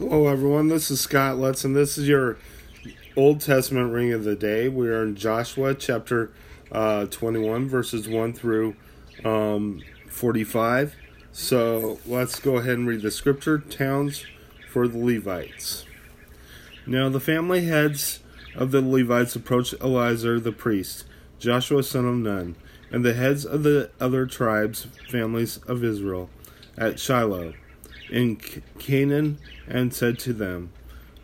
Hello, everyone. This is Scott Lutz, and this is your Old Testament ring of the day. We are in Joshua chapter uh, 21, verses 1 through um, 45. So let's go ahead and read the scripture towns for the Levites. Now, the family heads of the Levites approached Eleazar the priest, Joshua son of Nun, and the heads of the other tribes, families of Israel, at Shiloh in Canaan, and said to them,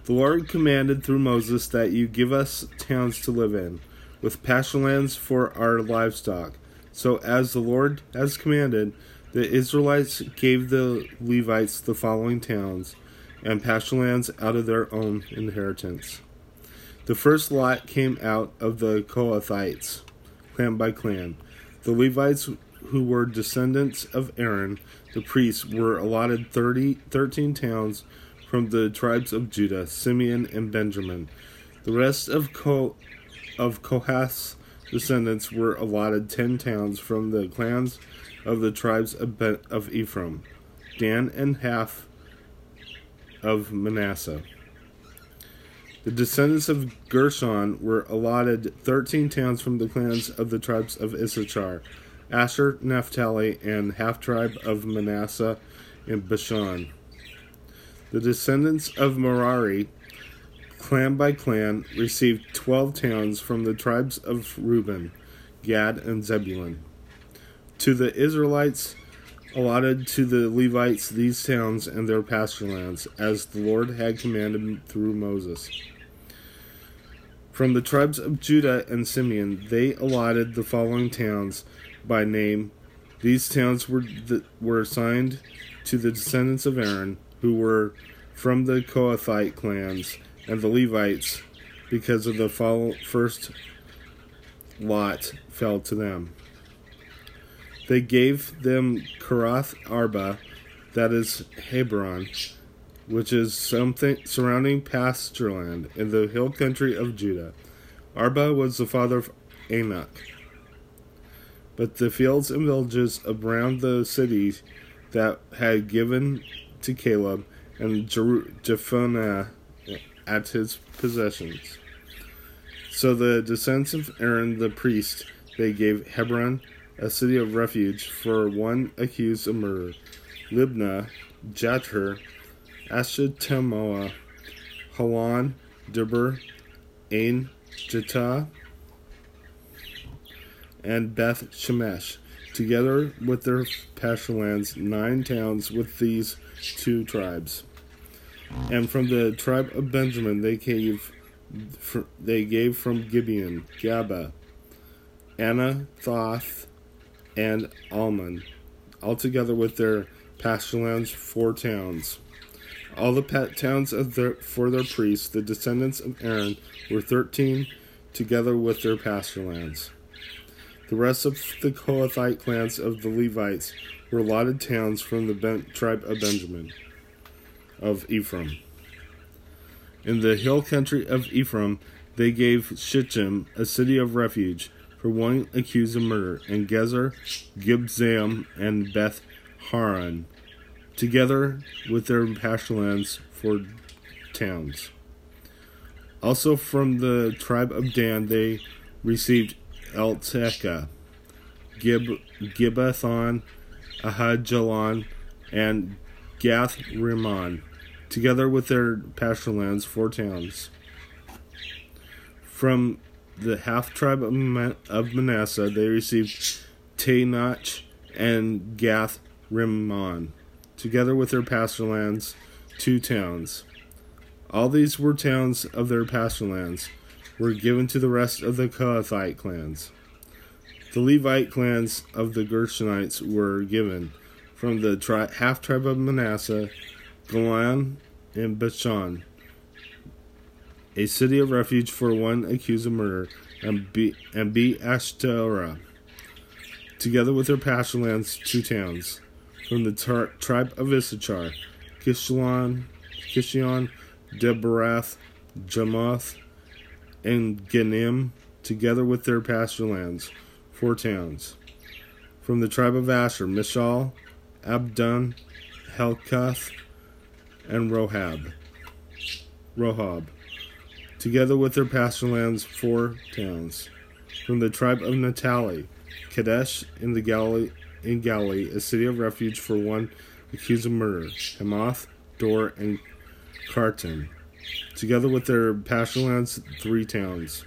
The Lord commanded through Moses that you give us towns to live in, with pasture lands for our livestock. So, as the Lord has commanded, the Israelites gave the Levites the following towns and pasture lands out of their own inheritance. The first lot came out of the Kohathites, clan by clan. The Levites, who were descendants of Aaron, the priests, were allotted 30, 13 towns from the tribes of Judah, Simeon, and Benjamin. The rest of, Ko- of Kohath's descendants were allotted 10 towns from the clans of the tribes of, Be- of Ephraim, Dan, and half of Manasseh. The descendants of Gershon were allotted 13 towns from the clans of the tribes of Issachar, Asher, Naphtali, and half tribe of Manasseh in Bashan. The descendants of Merari, clan by clan, received 12 towns from the tribes of Reuben, Gad, and Zebulun. To the Israelites, allotted to the Levites these towns and their pasture lands, as the Lord had commanded through Moses. From the tribes of Judah and Simeon, they allotted the following towns by name. These towns were the, were assigned to the descendants of Aaron, who were from the Kohathite clans and the Levites, because of the follow, first lot fell to them. They gave them Kiriath Arba, that is Hebron, which is something surrounding pastureland in the hill country of Judah. Arba was the father of Anak. But the fields and villages around the cities that had given to Caleb and Jephunneh at his possessions. So the descendants of Aaron the priest they gave Hebron, a city of refuge, for one accused of murder, Libnah, Jattir, Ashtemoa, Halan, Debir, Ain, Jatah, and Beth Shemesh, together with their pasture lands, nine towns with these two tribes. And from the tribe of Benjamin they gave they gave from Gibeon, Gaba, Anathoth, and Almon, altogether with their pasture lands, four towns. All the pet towns their, for their priests, the descendants of Aaron, were thirteen, together with their pasture lands. The rest of the Kohathite clans of the Levites were allotted towns from the ben- tribe of Benjamin, of Ephraim. In the hill country of Ephraim, they gave Shittim a city of refuge for one accused of murder, and Gezer, Gibzam, and Beth Haran, together with their pasture lands for towns. Also from the tribe of Dan, they received Eltekeh, Gib, Gibbethon, Ahajalon, and Gath Rimmon, together with their pasture lands, four towns. From the half tribe of, Manasseh, they received Taanach and Gath Rimmon, together with their pasture lands, two towns. All these were towns of their pasture lands were given to the rest of the Kohathite clans. The Levite clans of the Gershonites were given from the tri- half tribe of Manasseh, Golan, and Bashan, a city of refuge for one accused of murder, and Be, and Ashtoreth, together with their pasture lands, two towns. From the tar- tribe of Issachar, Kishlon, Kishion, Daberath, Jamoth, and Genim, together with their pasture lands, four towns. From the tribe of Asher, Mishal, Abdon, Helkath, and Rohab, Rohab, together with their pasture lands, four towns. From the tribe of Naphtali, Kadesh in the Galilee, in Galilee, a city of refuge for one accused of murder. Hamath, Dor, and Kartan, together with their pasture lands, three towns.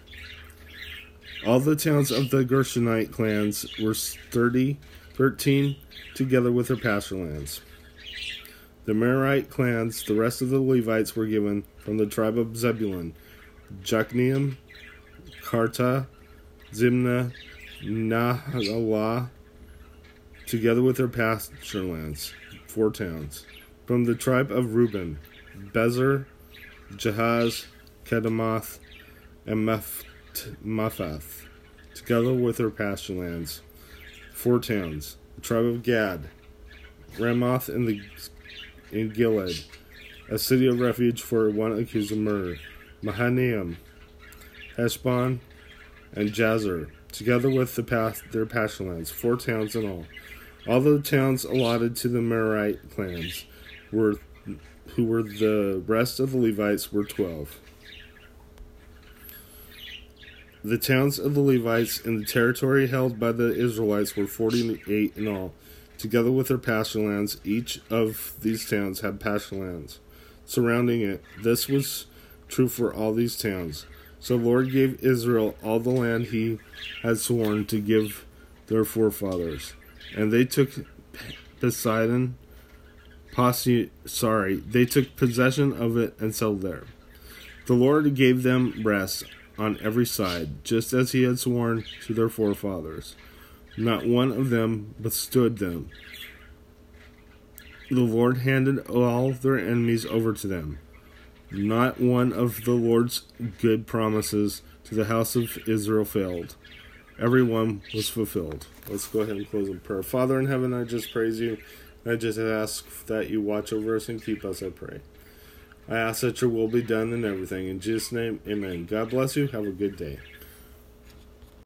All the towns of the Gershonite clans were 30, 13, together with their pasture lands. The Merarite clans, the rest of the Levites were given from the tribe of Zebulun, Jokneam, Kartah, Zimna, Nahalah, together with their pasture lands, four towns. From the tribe of Reuben, Bezer, Jahaz, Kedemoth, and Mephath, together with their pasture lands, four towns. The tribe of Gad, Ramoth in the in Gilead, a city of refuge for one accused of murder. Mahanaim, Heshbon, and Jazer, together with the path, their pasture lands, four towns in all. All the towns allotted to the Merarite clans were who were the rest of the Levites were twelve. The towns of the Levites in the territory held by the Israelites were forty eight in all. Together with their pasture lands, each of these towns had pasture lands surrounding it. This was true for all these towns. So the Lord gave Israel all the land he had sworn to give their forefathers. And they took Poseidon, Posse, sorry, they took possession of it and settled there. The Lord gave them rest on every side, just as he had sworn to their forefathers. Not one of them withstood them. The Lord handed all their enemies over to them. Not one of the Lord's good promises to the house of Israel failed. Every one was fulfilled. Let's go ahead and close in prayer. Father in heaven, I just praise you. I just ask that you watch over us and keep us, I pray. I ask that your will be done in everything. In Jesus' name, amen. God bless you. Have a good day.